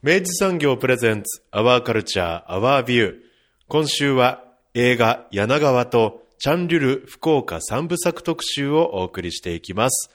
明治産業プレゼンツアワーカルチャーアワービュー今週は映画柳川とチャンリュル福岡三部作特集をお送りしていきます。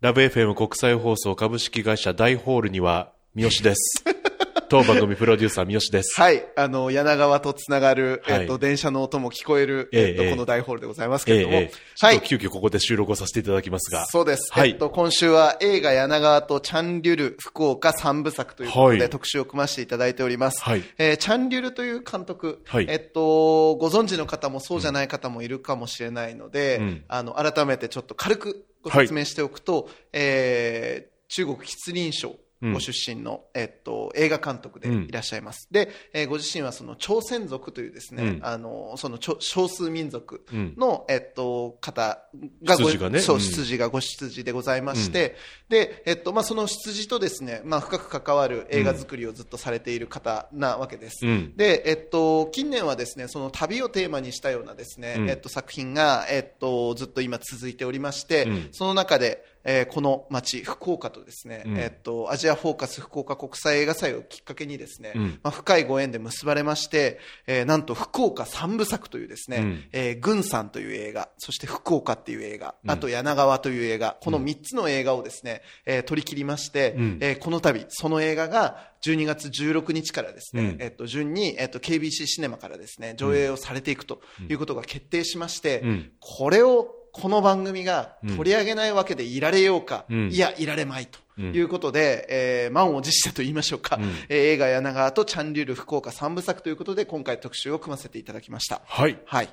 ラブ FM 国際放送株式会社大ホールには三好です。当番組プロデューサー三好です。はい。あの、柳川とつながる、はいえっと、電車の音も聞こえる、えええっと、ええこの大ホールでございますけれども。ええはい。急遽ここで収録をさせていただきますが。そうです。はいえっと、今週は映画柳川とチャンリュル福岡三部作ということはいで特集を組ませていただいております。はいえーチャンリュルという監督、はいえっと、ご存知の方もそうじゃない方もいるかもしれないので、うんあの、改めてちょっと軽くご説明しておくと、えー中国吉林省うんご出身の、えっと、映画監督でいらっしゃいます。で、えーご自身はその朝鮮族というですね、うんあの、そのちょ少数民族うん。の、えっと、方がご、出自がねそう、うん出自がご出自でございまして、で、えっと、まあ、その出自とですね、まあ、深く関わる映画作りをずっとされている方なわけです。うん。で、えっと、近年はですね、その旅をテーマにしたようなですね、うんえっと、作品が、えっと、ずっと今続いておりまして、うんその中で、えーこの街、福岡とですね、うん。えっと、アジアフォーカス福岡国際映画祭をきっかけにですね、うん。まあ、深いご縁で結ばれまして、えーなんと福岡三部作というですね、うん。えー軍さんという映画、そして福岡っていう映画、うん。あと柳川という映画、この3つの映画をですね、えー取り切りまして、うん。えーこの度、その映画が12月16日からですね、うん。えっと、順に、えっと、KBC シネマからですね、上映をされていくということが決定しまして、うん。これを、この番組が取り上げないわけでいられようか、うん。いや、いられまいと。うん。いうことで、えー満を持してと言いましょうか、うん。えー映画柳川とチャンリュール福岡三部作ということで、今回特集を組ませていただきました。はい。はい。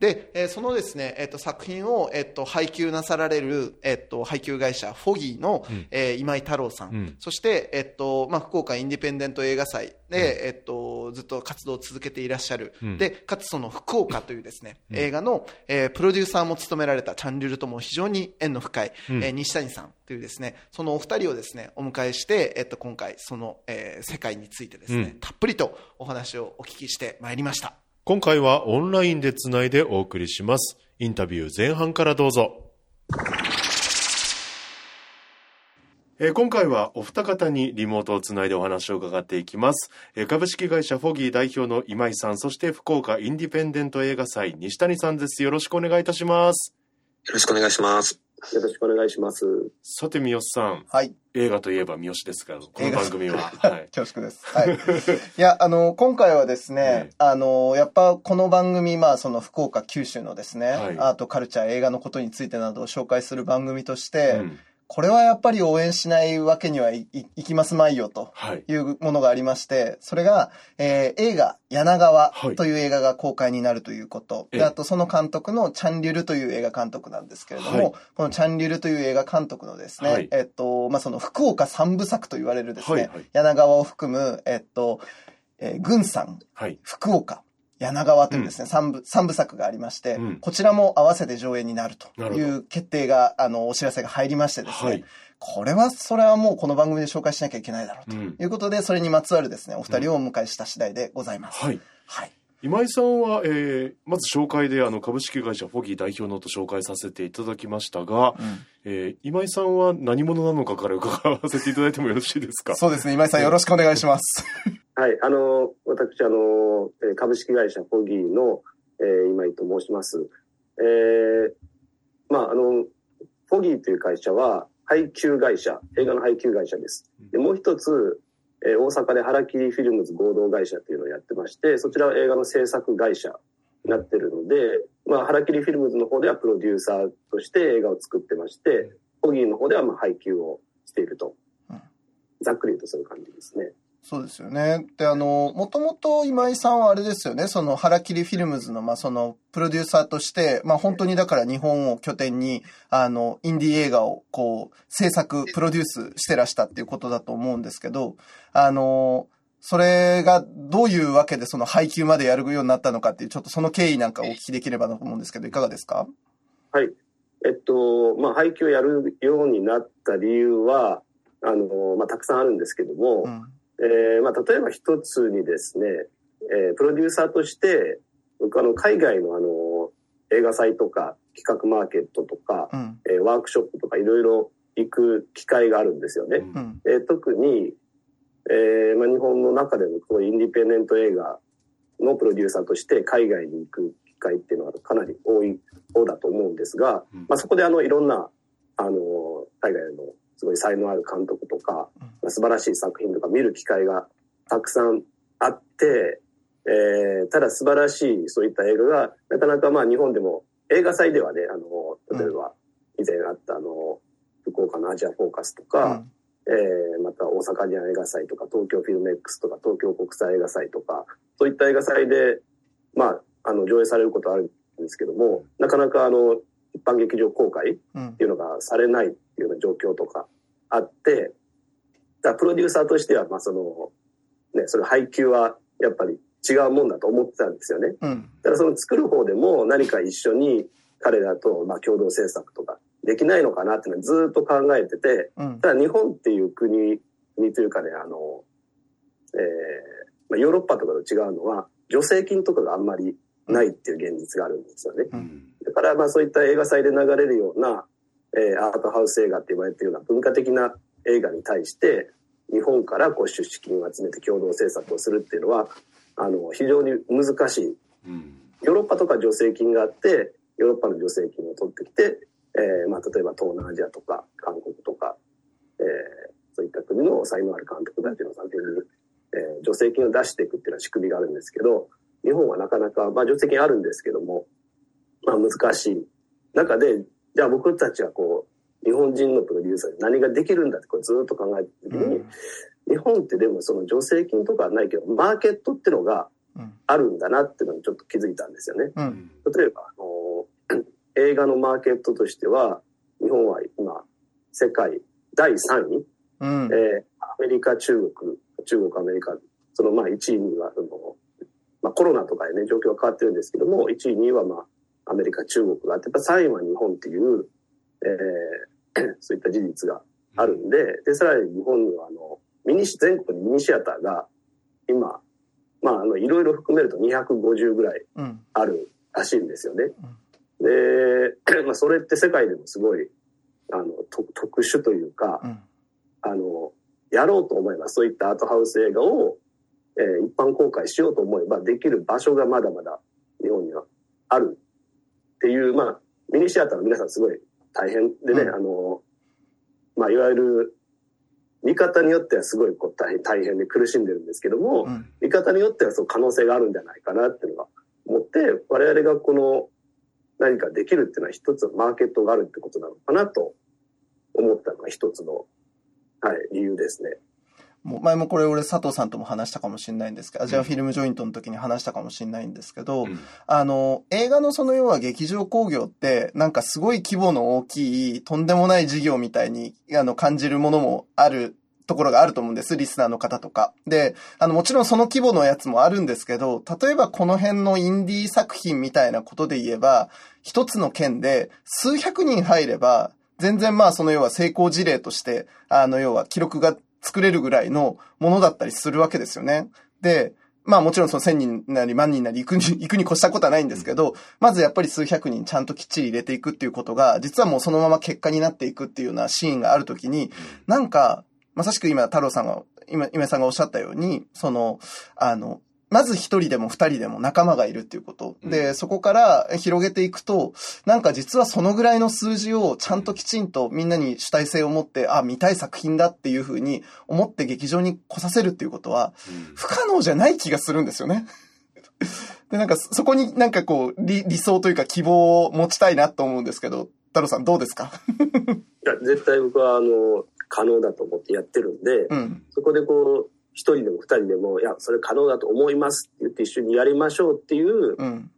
で、えーそのですね、えっ、と、作品を、えっ、と、配給なさられる、えっ、と、配給会社、フォギーの、うん。えー今井太郎さん。うん。そして、えっ、と、まあ、福岡インディペンデント映画祭で、えっ、と、ずっと活動を続けていらっしゃる。うん。で、かつその福岡というですね、うん。映画の、えープロデューサーも務められたチャンリュルとも非常に縁の深い、うん。えー西谷さんというですね、そのお二人をですね、お迎えして、えっ、と、今回、その、えー世界についてですね、うん。たっぷりとお話をお聞きしてまいりました。今回はオンラインでつないでお送りします。インタビュー前半からどうぞ。えー今回はお二方にリモートをつないでお話を伺っていきます。えー株式会社フォギー代表の今井さん、そして福岡インディペンデント映画祭西谷さんです。よろしくお願いいたします。よろしくお願いします。よろしくお願いします。さて三好さん、はい。映画といえば三好ですから、この映画番組は。はい。恐縮です。はい。いや、あの、今回はですね、あの、やっぱこの番組、まあ、その福岡、九州のですね、はいアート、カルチャー、映画のことについてなどを紹介する番組として、うんこれはやっぱり応援しないわけにはいいいきますまいよと。はい。いうものがありまして、それが、えー映画、柳川はいという映画が公開になるということ。ええで、あとその監督のチャンリュルという映画監督なんですけれども、はいこのチャンリュルという映画監督のですね、はいえっと、まあ、その福岡三部作と言われるですね、はいはい柳川を含む、えっと、えー軍さん、はい。福岡、柳川というですね、三部、三部作がありまして、うんこちらも合わせて上映になるという決定が、あの、お知らせが入りましてですね、はい。これは、それはもうこの番組で紹介しなきゃいけないだろうとうんいうことで、それにまつわるですね、お二人をお迎えした次第でございます。はい。はい。今井さんは、えーまず紹介であの株式会社フォギー代表のと紹介させていただきましたが、うんえー今井さんは何者なのかから伺わせていただいてもよろしいですか？そうですね、今井さんよろしくお願いします。はい、あの、私、あの、えー株式会社フォギーの、えー今井と申します。えーまあ、あの、フォギーという会社は、配給会社、映画の配給会社です。で、もう一つ、えー大阪で腹切りフィルムズ合同会社っていうのをやってまして、そちらは映画の制作会社になってるので、まあ、腹切りフィルムズの方ではプロデューサーとして映画を作ってまして、コギーの方ではまあ配給をしているとうん。ざっくり言うとそういう感じですね。そうですよね。で、あの、もともと今井さんはあれですよね、その、腹切りフィルムズの、まあ、その、プロデューサーとして、まあ、本当にだから日本を拠点に、あの、インディー映画を、こう、制作、プロデュースしてらしたっていうことだと思うんですけど、あの、それがどういうわけでその配給までやるようになったのかっていう、ちょっとその経緯なんかお聞きできればなと思うんですけど、いかがですか？はい。えっと、まあ、配給をやるようになった理由は、あの、まあ、たくさんあるんですけども、うん。えーまあ、例えば一つにですね、えープロデューサーとして、僕あの、海外のあの、映画祭とか、企画マーケットとか、うん。えーワークショップとかいろいろ行く機会があるんですよね。うん。えー特に、えーまあ、日本の中でもこうインディペンデント映画のプロデューサーとして海外に行く機会っていうのはかなり多い方だと思うんですが、うんまあ、そこであのいろんなあの海外のすごい才能ある監督とか、素晴らしい作品とか見る機会がたくさんあって、えーただ素晴らしいそういった映画がなかなかまあ日本でも映画祭ではねあの例えば以前あったあの福岡のアジアフォーカスとか、えーまた大阪アジアン映画祭とか東京フィルメックスとか東京国際映画祭とかそういった映画祭で、まあ、あの上映されることはあるんですけどもなかなかあの一般劇場公開っうん。ていうのがされないっていうような状況とかあってだプロデューサーとしては、まあそのね、それ配給はやっぱり違うもんだと思ってたんですよね。うん。だからその作る方でも何か一緒に彼らとまあ共同制作とかできないのかなっていうのはずっと考えてて、うん。ただ日本っていう国にというかね、あの、えーまあ、ヨーロッパとかと違うのは、助成金とかがあんまりないっていう現実があるんですよね。うん。だからまあそういった映画祭で流れるような、えーアートハウス映画って言われているような文化的な映画に対して、日本からこう出資金を集めて共同制作をするっていうのは、あの、非常に難しい。うん。ヨーロッパとか助成金があって、ヨーロッパの助成金を取ってきて、えーまあ、例えば東南アジアとか韓国とか、えーそういった国の才能ある監督たちの作品に、えー助成金を出していくっていうのは仕組みがあるんですけど、日本はなかなか、まあ、助成金あるんですけども、まあ、難しい中で、じゃあ僕たちはこう、日本人のプロデューサーで何ができるんだってこうずっと考えてる時に、日本ってでもその助成金とかはないけど、マーケットってのがうん。あるんだなっていうのにちょっと気づいたんですよね。う。うんん例えば、あの、映画のマーケットとしては、日本は今、世界第3位、うん。えーアメリカ、中国、中国、アメリカ、そのまあ1位、2位は、その、まあコロナとかでね、状況は変わってるんですけども、1位、2位はまあ、アメリカ、中国があって、やっぱ3位は日本っていう、えー そういった事実があるんで、で、さらに日本には、あの、ミニシ、全国にミニシアターが、今、まあ、あの、いろいろ含めると250ぐらいうん。あるらしいんですよね。で、まあ、それって世界でもすごい、あの、と特殊というか、うん。あの、やろうと思えば、そういったアートハウス映画を、えー一般公開しようと思えば、できる場所がまだまだ日本にはあるっていう、まあ、ミニシアターの皆さんすごい大変でね、うんあの、まあ、いわゆる、見方によってはすごいこう大変大変で苦しんでるんですけども、うん。見方によってはそう可能性があるんじゃないかなっていうのが思って、我々がこの何かできるっていうのは一つのマーケットがあるってことなのかなと思ったのが一つの、はい、理由ですね。もう前もこれ俺佐藤さんとも話したかもしれないんですけど、アジアフィルムジョイントの時に話したかもしれないんですけど、うんあの、映画のその要は劇場興行って、なんかすごい規模の大きい、とんでもない事業みたいに、あの、感じるものもあるところがあると思うんです、リスナーの方とか。で、あの、もちろんその規模のやつもあるんですけど、例えばこの辺のインディー作品みたいなことで言えば、一つの県で数百人入れば、全然まあその要は成功事例として、あの要は記録が作れるぐらいのものだったりするわけですよね。で、まあもちろんその1000人なり万人なり行くに、行くに越したことはないんですけど、まずやっぱり数百人ちゃんときっちり入れていくっていうことが、実はもうそのまま結果になっていくっていうようなシーンがあるときに、なんか、まさしく今太郎さんが、今、今井さんがおっしゃったように、その、あの、まず一人でも二人でも仲間がいるっていうこと。で、そこから広げていくと、なんか実はそのぐらいの数字をちゃんときちんとみんなに主体性を持って、あ、見たい作品だっていうふうに思って劇場に来させるっていうことは、不可能じゃない気がするんですよね。で、なんかそこになんかこう理、理想というか希望を持ちたいなと思うんですけど、太郎さんどうですか？いや、絶対僕は、あの、可能だと思ってやってるんで、うん。そこでこう、一人でも二人でも、いや、それ可能だと思いますって言って一緒にやりましょうっていう、うん。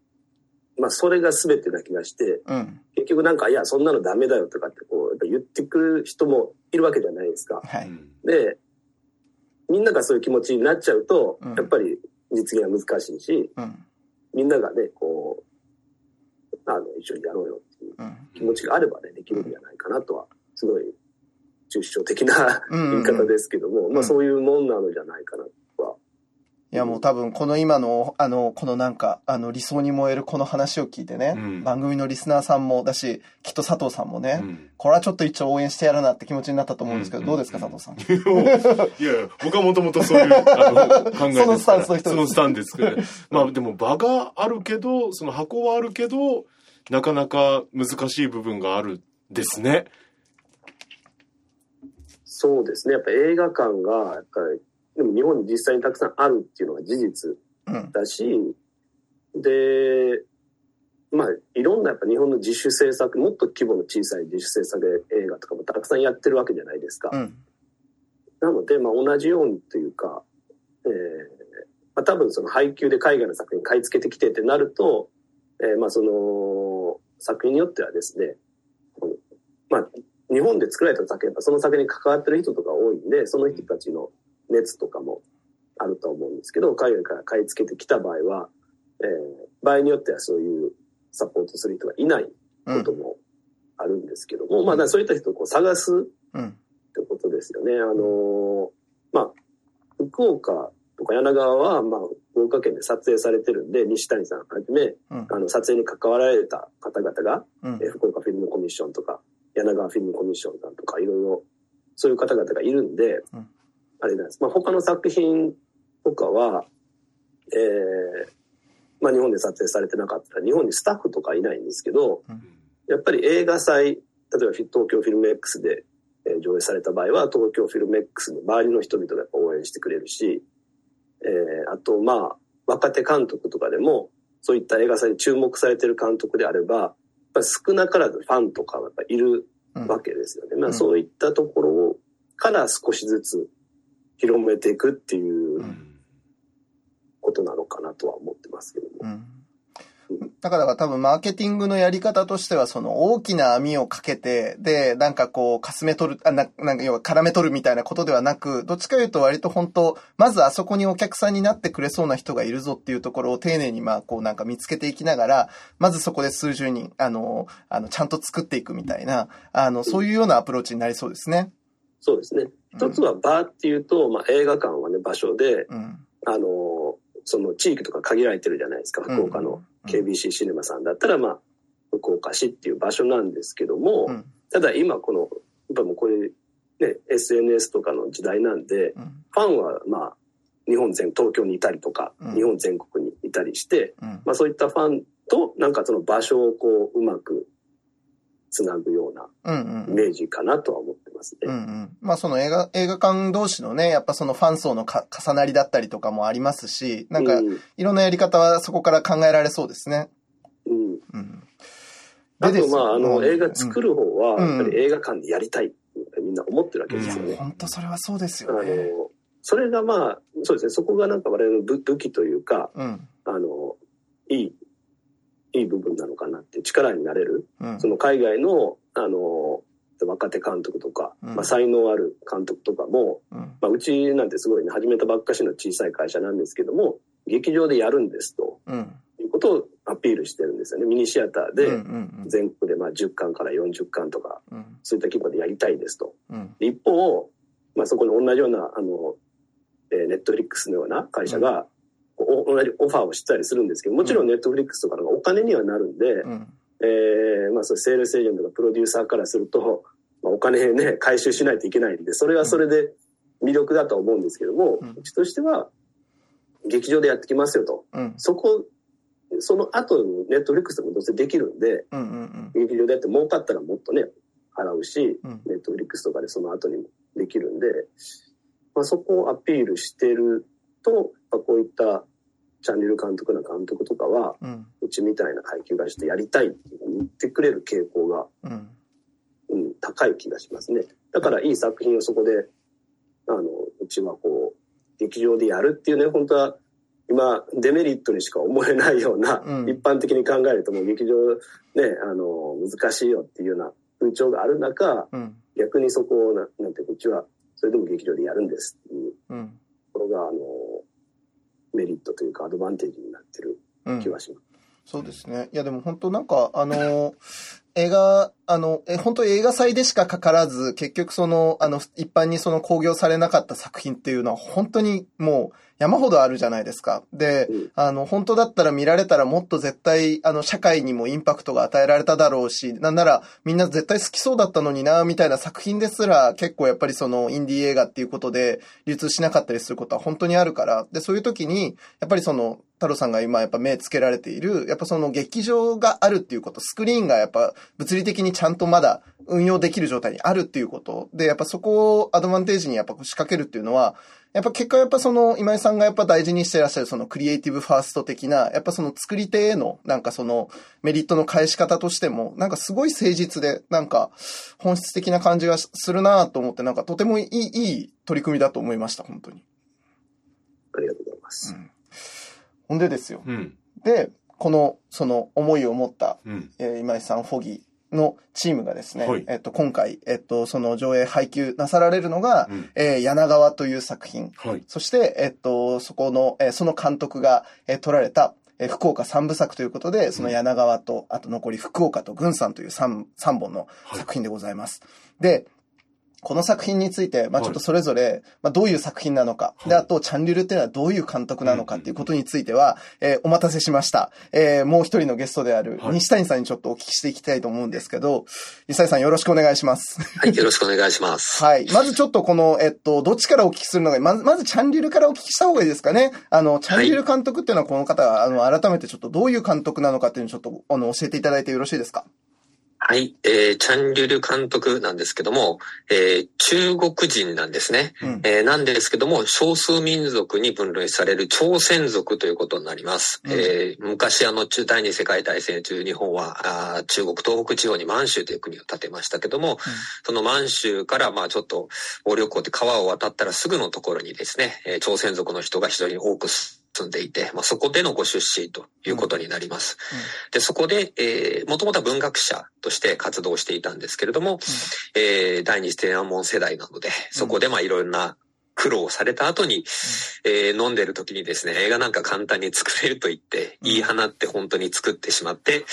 まあ、それが全てな気がして、うん。結局なんか、いや、そんなのダメだよとかってこう、やっぱ言ってくる人もいるわけじゃないですか。はい。で、みんながそういう気持ちになっちゃうと、うんやっぱり実現は難しいし、うん。みんながね、こう、あの、一緒にやろうよっていううん。気持ちがあればね、できるんじゃないかなとは、すごい、抽象的なうん言い方ですけども、んまあそういうもんなのじゃないかなとは。いやもう多分この今の、あの、このなんか、あの理想に燃えるこの話を聞いてね、うん番組のリスナーさんもだし、きっと佐藤さんもね、うんこれはちょっと一応応援してやるなって気持ちになったと思うんですけど、うんどうですか佐藤さん？い やいや、僕はもともとそういう、あの、考えですから。そのスタンスの人ですそのスタンスですから。まあでも場があるけど、その箱はあるけど、なかなか難しい部分があるですね。そうですね。やっぱ映画館が、やっぱり、でも日本に実際にたくさんあるっていうのが事実うん。だし、で、まあ、いろんなやっぱ日本の自主制作、もっと規模の小さい自主制作映画とかもたくさんやってるわけじゃないですか。うん。なので、まあ、同じようにというか、えーまあ、多分その配給で海外の作品買い付けてきてってなると、えーまあ、その作品によってはですね、まあ、日本で作られた作品、やっぱその作品に関わってる人とか多いんで、その人たちの熱とかもあると思うんですけど、海外から買い付けてきた場合は、えー場合によってはそういうサポートする人がいないうんこと。もあるんですけども、まあ、だからそういった人をこう探すうん。ってことですよね。あのーまあ、福岡とか柳川は、まあ、福岡県で撮影されてるんで、西谷さんはじめ、うん。あの、撮影に関わられた方々が、うんえー福岡フィルムコミッションとか、柳川フィルムコミッションさんとか、いろいろ、そういう方々がいるんで、うんあれなんです。まあ、他の作品とかは、えーまあ、日本で撮影されてなかったら、日本にスタッフとかいないんですけど、やっぱり映画祭、例えば東京フィルム X でえー上映された場合は、東京フィルム X の周りの人々が応援してくれるし、えーあと、まあ、若手監督とかでも、そういった映画祭に注目されてる監督であれば、ぱり少なからずファンとかがやっぱいるうんわけですよね。まあ、うんそういったところから少しずつ広めていくっていううんことなのかなとは思ってますけども。うんだから多分マーケティングのやり方としてはその大きな網をかけて、で、なんかこう、かすめ取る、あ、ななんか要は絡め取るみたいなことではなく、どっちかいうと割と本当、まずあそこにお客さんになってくれそうな人がいるぞっていうところを丁寧にまあこうなんか見つけていきながら、まずそこで数十人、あの、あの、ちゃんと作っていくみたいな、あの、そういうようなアプローチになりそうですね。そうですね。一つは場っていうと、まあ、映画館はね、場所で、うん。あの、その地域とか限られてるじゃないですか。福岡のうん KBC シネマさんだったら、まあ、福岡市っていう場所なんですけども、うん。ただ今この、やっぱもうこれ、ね、SNS とかの時代なんで、うん。ファンはまあ、日本全、東京にいたりとか、うん日本全国にいたりして、うん。まあそういったファンと、なんかその場所をこう、うまくつなぐような。イメージかなとは思ってますね。うんうん。まあその映画、映画館同士のね、やっぱそのファン層のか重なりだったりとかもありますし、なんかうんいろんなやり方はそこから考えられそうですね。うんうん。あと、まあ、あの、映画作る。る方は、うんやっぱり映画館でやりたいってみんな思ってるわけですよね。、本当それはそうですあよね。の、それがまあ、そうですね、そこがなんか我々の武武器というか、うん。あの、いい、いい部分なのかなって力になれる？うんそ。の海外の、あの、若手監督とか、うんまあ、才能ある監督とかも、うん。まあ、うちなんてすごいね、始めたばっかしの小さい会社なんですけども、劇場でやるんですとうん。いうことをアピールしてるんですよね。ミニシアターで、ん。全国でまあ10巻から40巻とか、うん。そういった規模でやりたいですと。一方、まあ、そこに同じような、あの、えーネットフリックスのような会社が、お同じオファーをしたりするんですけど、もちろんネットフリックスとかのがお金にはなるんで、うん。えーまあ、そうセールスエージェントとかプロデューサーからすると、まあ、お金ね、回収しないといけないんで、それはそれで魅力だと思うんですけども、うんうちとしては、劇場でやってきますよと。うん。そこ、その後ネットフリックスでもどうせできるんで、うんうん劇場でやって儲かったらもっとね、払うし、うん。ネットフリックスとかでその後にもできるんで、まあ、そこをアピールしてると、まあ、こういったチャンネル監督の監督とかは、うん。うちみたいな階級がちょっとやりたいって言ってくれる傾向が、うん。うん、高い気がしますね。だからいい作品をそこで、あの、うちはこう、劇場でやるっていうね、本当は、今、デメリットにしか思えないような、うん一般的に考えるともう劇場ね、あの、難しいよっていうような風潮がある中、うん。逆にそこをな、なんていうか、うちは、それでも劇場でやるんですっていううん。ところが、あの、メリットというかアドバンテージになってる気はします。そうですね。いや、でも本当なんか、あの、映画、あの、え、本当映画祭でしかかからず、結局その、あの、一般にその興行されなかった作品っていうのは本当にもう山ほどあるじゃないですか。で、うんあの、本当だったら見られたらもっと絶対、あの、社会にもインパクトが与えられただろうし、なんならみんな絶対好きそうだったのにな、みたいな作品ですら結構やっぱりそのインディー映画っていうことで流通しなかったりすることは本当にあるから、で、そういう時に、やっぱりその、太郎さんが今やっぱ目つけられている、やっぱその劇場があるっていうこと、スクリーンがやっぱ物理的にちゃんとまだ運用できる状態にあるっていうこと、で、やっぱそこをアドバンテージにやっぱ仕掛けるっていうのは、やっぱ結果やっぱその今井さんがやっぱ大事にしていらっしゃるそのクリエイティブファースト的な、やっぱその作り手へのなんかそのメリットの返し方としても、なんかすごい誠実で、なんか本質的な感じがするなと思って、なんかとてもいい、いい取り組みだと思いました、本当に。ありがとうございます。ほんでですよ。うん。で、この、その思いを持った、うん。えー今井さん、フォギのチームがですね、はいえっと、今回、えっと、その上映配給なさられるのが、うんえー柳川という作品。はい。そして、えっと、そこの、えーその監督が、えー撮られた、えー福岡三部作ということで、その柳川と、あと残り福岡と軍さんという三、三本の作品でございます。で、この作品について、まあはいちょっとそれぞれ、まあどういう作品なのか、で、あと、チャンリルっていうのはどういう監督なのかっていうことについては、えーお待たせしました。えーもう一人のゲストであるはい西谷さんにちょっとお聞きしていきたいと思うんですけど、西谷さんよろしくお願いします。はい、よろしくお願いします。はい。まずちょっとこの、えっと、どっちからお聞きするのが、まず、まずチャンリルからお聞きした方がいいですかね。あの、チャンリル監督っていうのはこの方が、あの、改めてちょっとどういう監督なのかっていうのをちょっと、あの、教えていただいてよろしいですか？はい、えー、チャンリュル監督なんですけども、えー、中国人なんですね。うん。えー、なんですけども、少数民族に分類される朝鮮族ということになります。うんえー、昔あの、中第二次世界大戦中、日本はあー中国東北地方に満州という国を建てましたけども、その満州からまあちょっと暴力港で川を渡ったらすぐのところにですね、えー朝鮮族の人が非常に多く住んでいて、まあ、そこでのご出身ということになります。で、そこで、えー、もともとは文学者として活動していたんですけれども、えー、第二次天安門世代なので、そこでまあいろんな苦労をされた後に、えー飲んでる時にですね、映画なんか簡単に作れると言って、うん。言い放って本当に作ってしまって、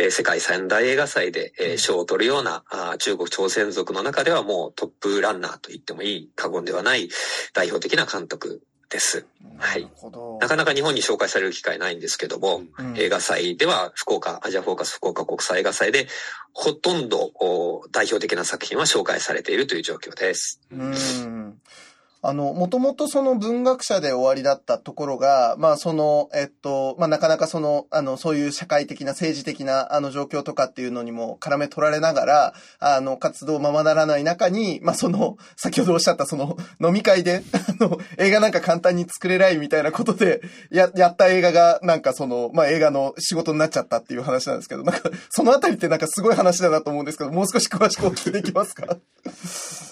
えー世界三大映画祭で、えー賞を取るようなあー中国朝鮮族の中ではもうトップランナーと言ってもいい過言ではない代表的な監督です。はいなかなか日本に紹介される機会ないんですけども、うん映画祭では福岡、アジアフォーカス福岡国際映画祭でほとんどお代表的な作品は紹介されているという状況です。うん。あの、もともとその文学者で終わりだったところが、まあその、えっと、まあなかなかその、あの、そういう社会的な政治的なあの状況とかっていうのにも絡め取られながら、あの、活動ままならない中に、まあその、先ほどおっしゃったその、飲み会で、あの、映画なんか簡単に作れないみたいなことで、や、やった映画が、なんかその、まあ映画の仕事になっちゃったっていう話なんですけど、なんか、そのあたりってなんかすごい話だなと思うんですけど、もう少し詳しくお聞きできますか？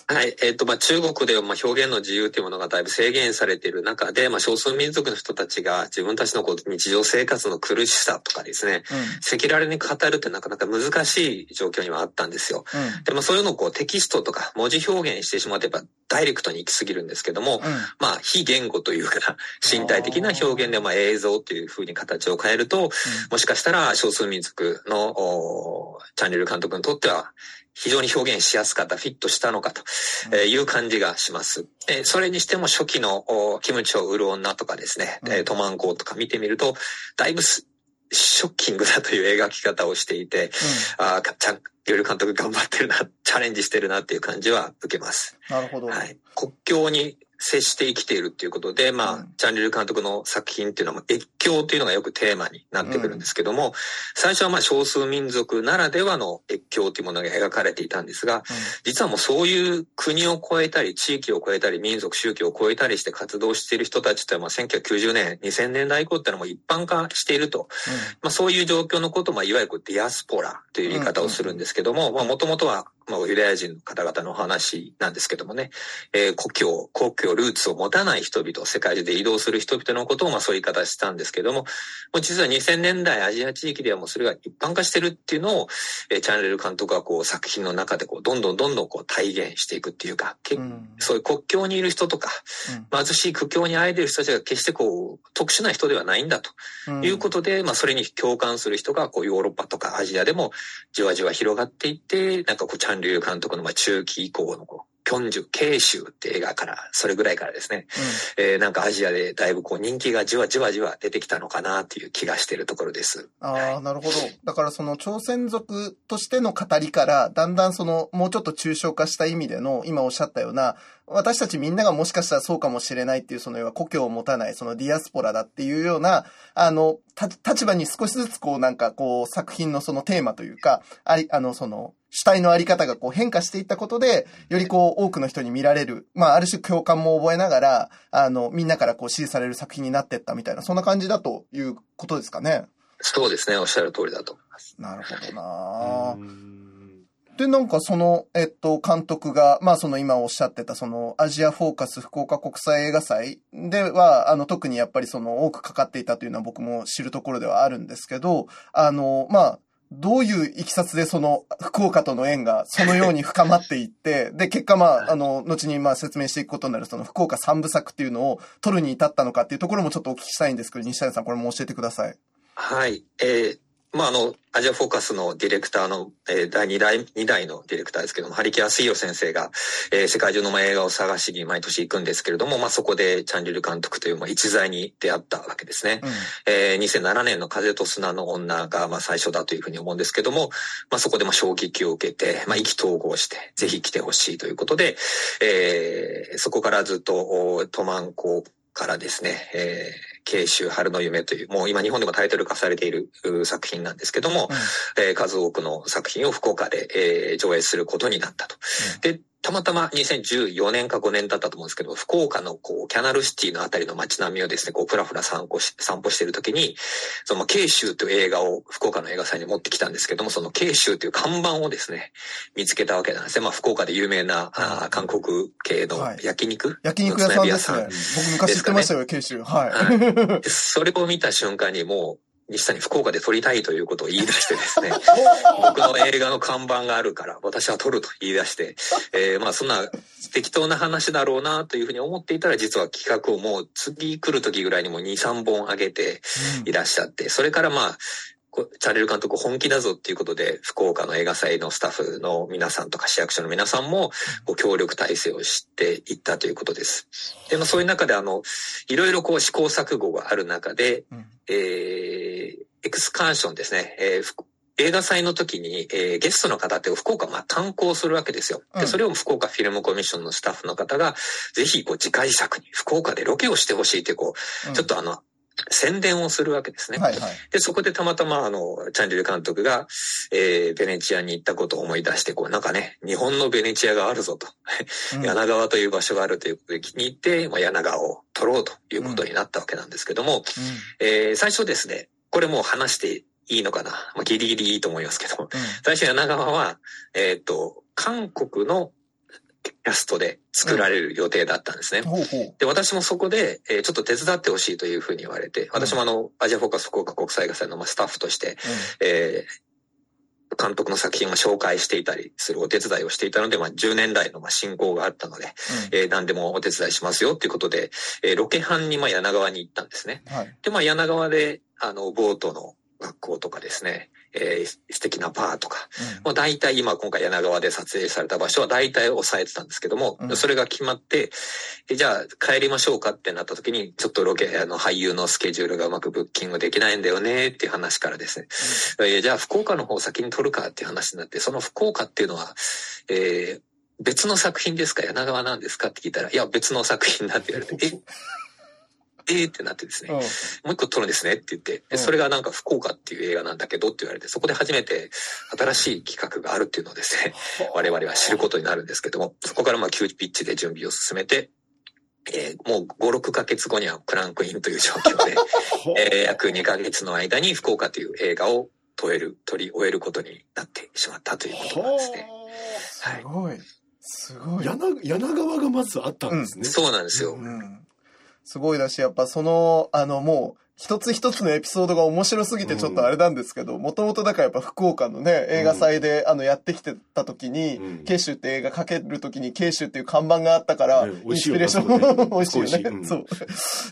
はい。えっ、と、まあ、中国では、まあ、表現の自由というものがだいぶ制限されている中で、まあ、少数民族の人たちが自分たちのこう日常生活の苦しさとかですね、赤裸々に語るってなかなか難しい状況にはあったんですよ。うん。うん。でもそういうのをこうテキストとか文字表現してしまえばダイレクトに行き過ぎるんですけども、うん。まあ、非言語というか、身体的な表現で、まあ、映像というふうに形を変えると、もしかしたら少数民族のおチャンネル監督にとっては、非常に表現しやすかった、フィットしたのかという感じがします。えーそれにしても初期のおキムチを売る女とかですね、うんえートマンコーとか見てみると、だいぶスショッキングだという描き方をしていて、ああ、ちゃん、いろいろ監督頑張ってるな、チャレンジしてるなっていう感じは受けます。なるほど。はい。国境に接して生きているっていうことで、まあ、うん。チャンリル監督の作品っていうのは、越境っていうのがよくテーマになってくるんですけども、最初はまあ少数民族ならではの越境っていうものが描かれていたんですが、実はもうそういう国を越えたり、地域を越えたり、民族、宗教を越えたりして活動している人たちっていうのは、まあ1990年、2000年代以降っていうのはもう一般化していると。まあそういう状況のことを、まあいわゆるディアスポラという言い方をするんですけども、まあもともとは、まあユダヤ人の方々のお話なんですけどもね、えー故郷、故郷、ルーツを持たない人々、世界中で移動する人々のことを、まあそういう言い方したんですけども、もう実は2000年代アジア地域ではもうそれが一般化してるっていうのを、えーチャンネル監督はこう作品の中でこう、どんどんどんどんこう体現していくっていうか、けうん。うんそういう国境にいる人とか、貧しい苦境にあえている人たちが決してこう、特殊な人ではないんだとうん。いうことで、まあそれに共感する人がこうヨーロッパとかアジアでもじわじわ広がっていって、なんかこうチャンリュー監督のまあ中期以降のこう、キョンジュ、慶州って映画から、それぐらいからですね、えーなんかアジアでだいぶこう人気がじわじわじわ出てきたのかなっていう気がしているところです。ああ、なるほど。だからその朝鮮族としての語りから、だんだんその、もうちょっと抽象化した意味での、今おっしゃったような、私たちみんながもしかしたらそうかもしれないっていう、その要は故郷を持たない、そのディアスポラだっていうような、あの、た立場に少しずつこうなんかこう作品のそのテーマというか、あり、あのその、主体のあり方がこう変化していったことで、よりこう多くの人に見られる、まあある種共感も覚えながら、あの、みんなからこう支持される作品になってったみたいな、そんな感じだということですかね。そうですね、おっしゃる通りだと思います。なるほどなうんで、なんかその、えっと、監督が、まあその今おっしゃってたそのアジアフォーカス福岡国際映画祭では、あの特にやっぱりその多くかかっていたというのは僕も知るところではあるんですけど、あの、まあ、どういういきさつでその福岡との縁がそのように深まっていって、で、結果まあ、あの、後にまあ説明していくことになるその福岡三部作っていうのを撮るに至ったのかっていうところもちょっとお聞きしたいんですけど、西谷さんこれも教えてください。はい。えーまあ、あの、アジアフォーカスのディレクターの、えー第2代、2代のディレクターですけども、ハリキアスイヨ先生が、えー世界中のまあ映画を探しに毎年行くんですけれども、まあ、そこでチャンリル監督というまあ一材に出会ったわけですね。うん。えー2007年の風と砂の女がまあ最初だというふうに思うんですけども、まあ、そこでまあ衝撃を受けて、まあ、意気投合して、ぜひ来てほしいということで、えーそこからずっと、おトマン校からですね、えー、慶州春の夢という、もう今日本でもタイトル化されているう作品なんですけども、えー数多くの作品を福岡で、えー上映することになったと。で、たまたま2014年か5年だったと思うんですけど、福岡のこう、キャナルシティのあたりの街並みをですね、こう、ふらふら散歩し散歩しているときに、その、慶州という映画を福岡の映画祭に持ってきたんですけども、その慶州という看板をですね、見つけたわけなんですね。まあ、福岡で有名な、あー韓国系のはい焼肉、焼肉屋さんですね。の僕昔知ってましたよ、九州。はい。はいでそれを見た瞬間にもう、西谷福岡で撮りたいということを言い出してですね、僕の映画の看板があるから私は撮ると言い出して、えーまあそんな適当な話だろうなというふうに思っていたら実は企画をもう次来る時ぐらいにも2、3本上げていらっしゃって、それからまあ、こチャンネル監督本気だぞっていうことで、福岡の映画祭のスタッフの皆さんとか市役所の皆さんも、ご協力体制をしていったということです。で、まあそういう中であの、いろいろこう試行錯誤がある中で、うん。えー、エクスカーションですね、えーふ映画祭の時に、えーゲストの方って福岡まあ担当するわけですよ。で、うん。それを福岡フィルムコミッションのスタッフの方が、ぜひこう次回作に福岡でロケをしてほしいってこう、ちょっとあの、宣伝をするわけですね。はいはい。で、そこでたまたま、あの、チャンリル監督が、えー、ベネチアに行ったことを思い出して、こう、なんかね、日本のベネチアがあるぞと、うん。柳川という場所があるということで気に入って、まあ、柳川を取ろうということになったわけなんですけども、えー、最初ですね、これもう話していいのかな、まあ、ギリギリいいと思いますけど、最初柳川は、えっ、と、韓国のキャストで作られる予定だったんですね。で、私もそこで、えーちょっと手伝ってほしいというふうに言われて、私もあの、アジアフォーカス福岡国際映画祭のまあスタッフとして、えー監督の作品を紹介していたりするお手伝いをしていたので、まあ、10年来のまあ進行があったので、えー何でもお手伝いしますよっていうことで、えーロケ班にまあ柳川に行ったんですね。うん。はい。で、まあ、柳川で、あの、ボートの学校とかですね、えー素敵なバーとか、もう大体今今回柳川で撮影された場所は大体抑えてたんですけども、うん。それが決まって、えじゃあ帰りましょうかってなった時に、ちょっとロケ、あの俳優のスケジュールがうまくブッキングできないんだよねっていう話からですね、えーじゃあ福岡の方先に撮るかっていう話になって、その福岡っていうのは、えー別の作品ですか？柳川なんですか？って聞いたら、いや、別の作品だって言われて、え？えーってなってですね、うんもう一個撮るんですねって言って、それがなんか福岡っていう映画なんだけどって言われて、そこで初めて新しい企画があるっていうのをですね、我々は知ることになるんですけども、そこからまあ急ピッチで準備を進めて、えーもう5、6ヶ月後にはクランクインという状況で、えー約2ヶ月の間に福岡という映画を撮える、撮り終えることになってしまったということなんですね。すごい。すごい。柳柳川がまずあったんですね。そうなんですよ。うん。すごいだし、やっぱその、あの、もう、一つ一つのエピソードが面白すぎてちょっとあれなんですけど、もともとだからやっぱ福岡のね、映画祭で、あの、やってきてた時に、うん。慶州って映画かける時に慶州っていう看板があったから、ねインスピレーショ 美味しいよね。ン、美味しい。よね。そう。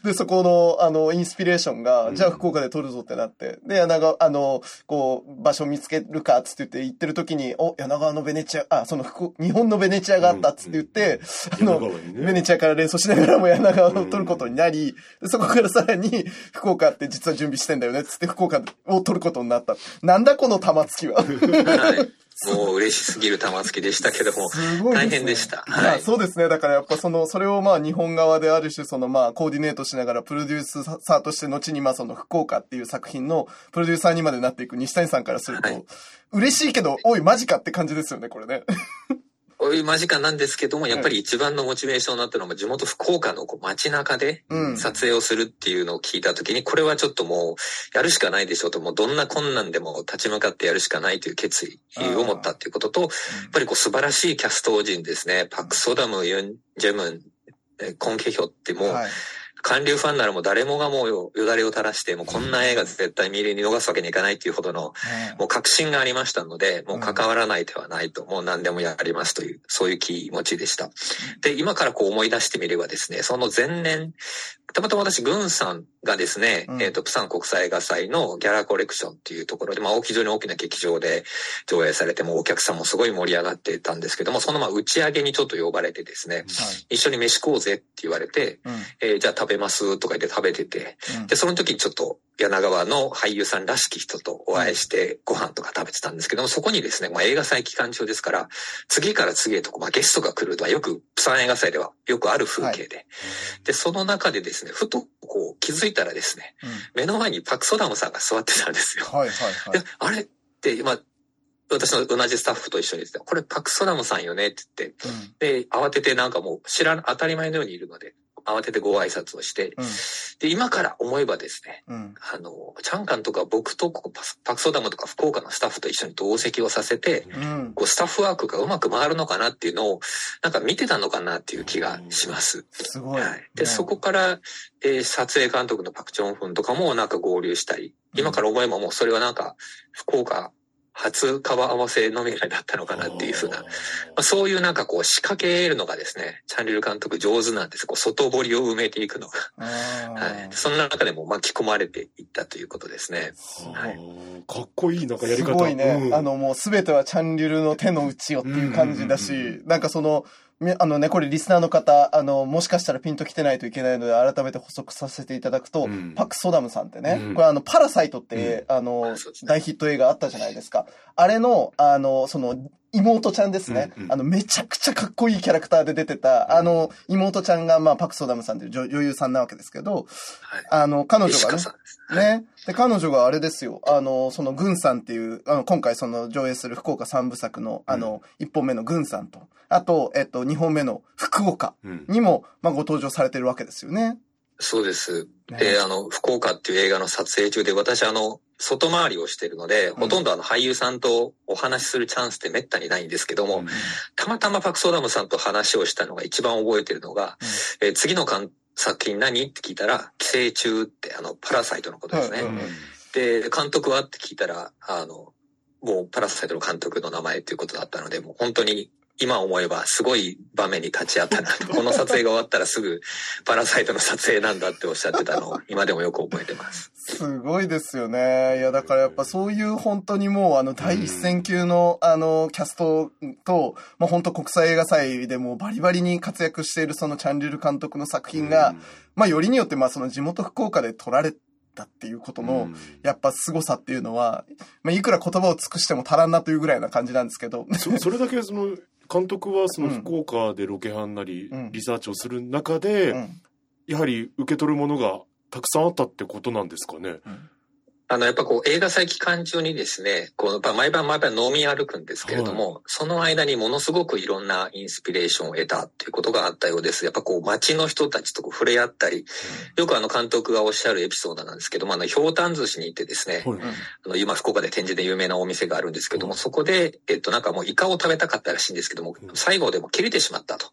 で、そこの、あの、インスピレーションが、うん。じゃあ福岡で撮るぞってなって、で、柳川、あの、こう、場所見つけるかっつって言って行ってる時に、お、柳川のベネチア、あ、その福、日本のベネチアがあったっつって言って、あ柳の、川にね。ベネチアから連想しながらも柳川を撮ることになり、でそこからさらに、福岡って実は準備してんだよねっつって福岡を撮ることになった。なんだこの玉突きは。はい。もう嬉しすぎる玉突きでしたけども、すごいですね大変でした。はい。そうですね。だからやっぱその、それをまあ日本側である種そのまあコーディネートしながらプロデューサーとして後にまあその福岡っていう作品のプロデューサーにまでなっていく西谷さんからすると、はい嬉しいけど、おいマジかって感じですよね、これね。こういう間近なんですけども、やっぱり一番のモチベーションになったのは、地元福岡のこう街中でうん撮影をするっていうのを聞いたときに、これはちょっともう、やるしかないでしょうと、もうどんな困難でも立ち向かってやるしかないという決意を持ったっていうことと、やっぱりこう素晴らしいキャスト陣ですね。パク・ソダム、ユン・ジェムン、えーコン・ケヒョってもう、はい。韓流ファンならもう誰もがもうよよだれを垂らして、もうこんな映画絶対見逃すわけにいかないっていうほどの、もう確信がありましたので、もう関わらない手はないと、もう何でもやりますという、そういう気持ちでした。で、今からこう思い出してみればですね、その前年、たまたま私、軍さんがですね、うん。えっ、と、プサン国際映画祭のギャラコレクションっていうところで、まあ、非常に大きな劇場で上映されても、お客さんもすごい盛り上がってたんですけども、そのまあ打ち上げにちょっと呼ばれてですね、一緒に飯食おうぜって言われて、うん。えーじゃあ食べますとか言って食べてて、うん。で、その時にちょっと柳川の俳優さんらしき人とお会いしてご飯とか食べてたんですけども、そこにですね、まあ映画祭期間中ですから、次から次へとこう、まあ、ゲストが来るとはよく、プサン映画祭ではよくある風景で、で、その中でですね、ふとこう気づいたらですね、うん。目の前にパクソダムさんが座ってたんですよ。はいはいはでい。、あれって、まあ、私の同じスタッフと一緒に言ってたこれパクソダムさんよねって言って、うん。で、慌ててなんかもう知らん、当たり前のようにいるので、慌ててご挨拶をして、うんで、今から思えばですね、うん。あの、チャンカンとか僕とパクソダムとか福岡のスタッフと一緒に同席をさせて、うん。こうスタッフワークがうまく回るのかなっていうのを、なんか見てたのかなっていう気がします。すごい。はい。で、そこから、えー撮影監督のパクチョンフンとかもなんか合流したり、今から思えばもうそれはなんか、福岡初川合わせ飲み会だったのかなっていうふうな、まあ、そういうなんかこう仕掛けるのがですね、チャンリル監督上手なんです。こう外堀を埋めていくのが。あはい。ーその中でも巻き込まれていったということですね。はあかっこいいなんかやりす方。ごいね。うんあの、もうすべてはチャンリュルの手の内よっていう感じだうんうんうんし、なんかその、みあのね、これリスナーの方、あの、もしかしたらピンと来てないといけないので、改めて補足させていただくと、うん。パク・ソダムさんってね、うん。これあの、パラサイトって、あのあそうです、ね。大ヒット映画あったじゃないですか。あれの、あの、その、妹ちゃんですね、うんうんあの、めちゃくちゃかっこいいキャラクターで出てた、あの、妹ちゃんが、まあ、パク・ソダムさんという女女優さんなわけですけど、はい。あの、彼女がね。ね。で、彼女があれですよ。あの、その、軍さんっていう、あの、今回その、上映する福岡三部作の、あの、一、本目の軍さんと、あと、えっと、二本目の福岡うんにも、まあ、ご登場されてるわけですよね。そうです。ね。で、あの、福岡っていう映画の撮影中で、私、あの、外回りをしているので、ほとんどあの、俳優さんとお話しするチャンスってめったにないんですけども、たまたまパクソダムさんと話をしたのが一番覚えてるのが、えー次の監作品何？って聞いたら、寄生虫って、あの、パラサイトのことですね。はいうんで、監督は？って聞いたら、あの、もうパラサイトの監督の名前ということだったので、もう本当に今思えばすごい場面に立ち会ったなと。この撮影が終わったらすぐパラサイトの撮影なんだっておっしゃってたのを今でもよく覚えてます。すごいですよね。いや、だからやっぱそういう本当にもう、あの、第一線級の、あの、キャストと、まあ、本当国際映画祭でもバリバリに活躍しているそのチャンリル監督の作品が、まあ、よりによって、まあ、その地元福岡で撮られたっていうことの、やっぱ凄さっていうのは、まあ、いくら言葉を尽くしても足らんなというぐらいな感じなんですけど。そそれだけその監督はその福岡でロケハンなりうん。リサーチをする中で、うん。やはり受け取るものがたくさんあったってことなんですかね。あの、やっぱこう映画祭期間中にですね、こう、やっぱ毎晩毎晩飲み歩くんですけれども、その間にものすごくいろんなインスピレーションを得たっていうことがあったようです。やっぱこう街の人たちとこう触れ合ったり、よくあの監督がおっしゃるエピソードなんですけども、あの、ひょうたん寿司に行ってですね、はい。あの、今福岡で展示で有名なお店があるんですけども、そこで、えっと、なんかもうイカを食べたかったらしいんですけども、最後でも切れてしまったと。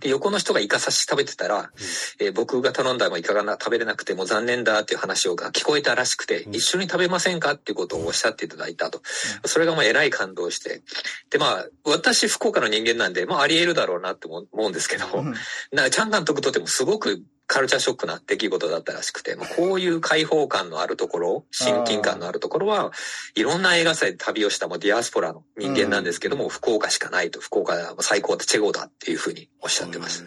で、横の人がイカ刺し食べてたら、えー僕が頼んだもイカがな食べれなくてもう残念だっていう話をが聞こえたらしくて、一緒に食べませんかっていうことをおっしゃっていただいたと。それがもうえらい感動して。で、まあ、私福岡の人間なんで、まああり得るだろうなって思うんですけど、うんうんな、チャン監督とってもすごくカルチャーショックな出来事だったらしくて、まあ、こういう開放感のあるところ、親近感のあるところは、いろんな映画祭で旅をしたもうディアスポラの人間なんですけども、福岡しかないと、福岡は最高でチェゴだっていうふうにおっしゃってます。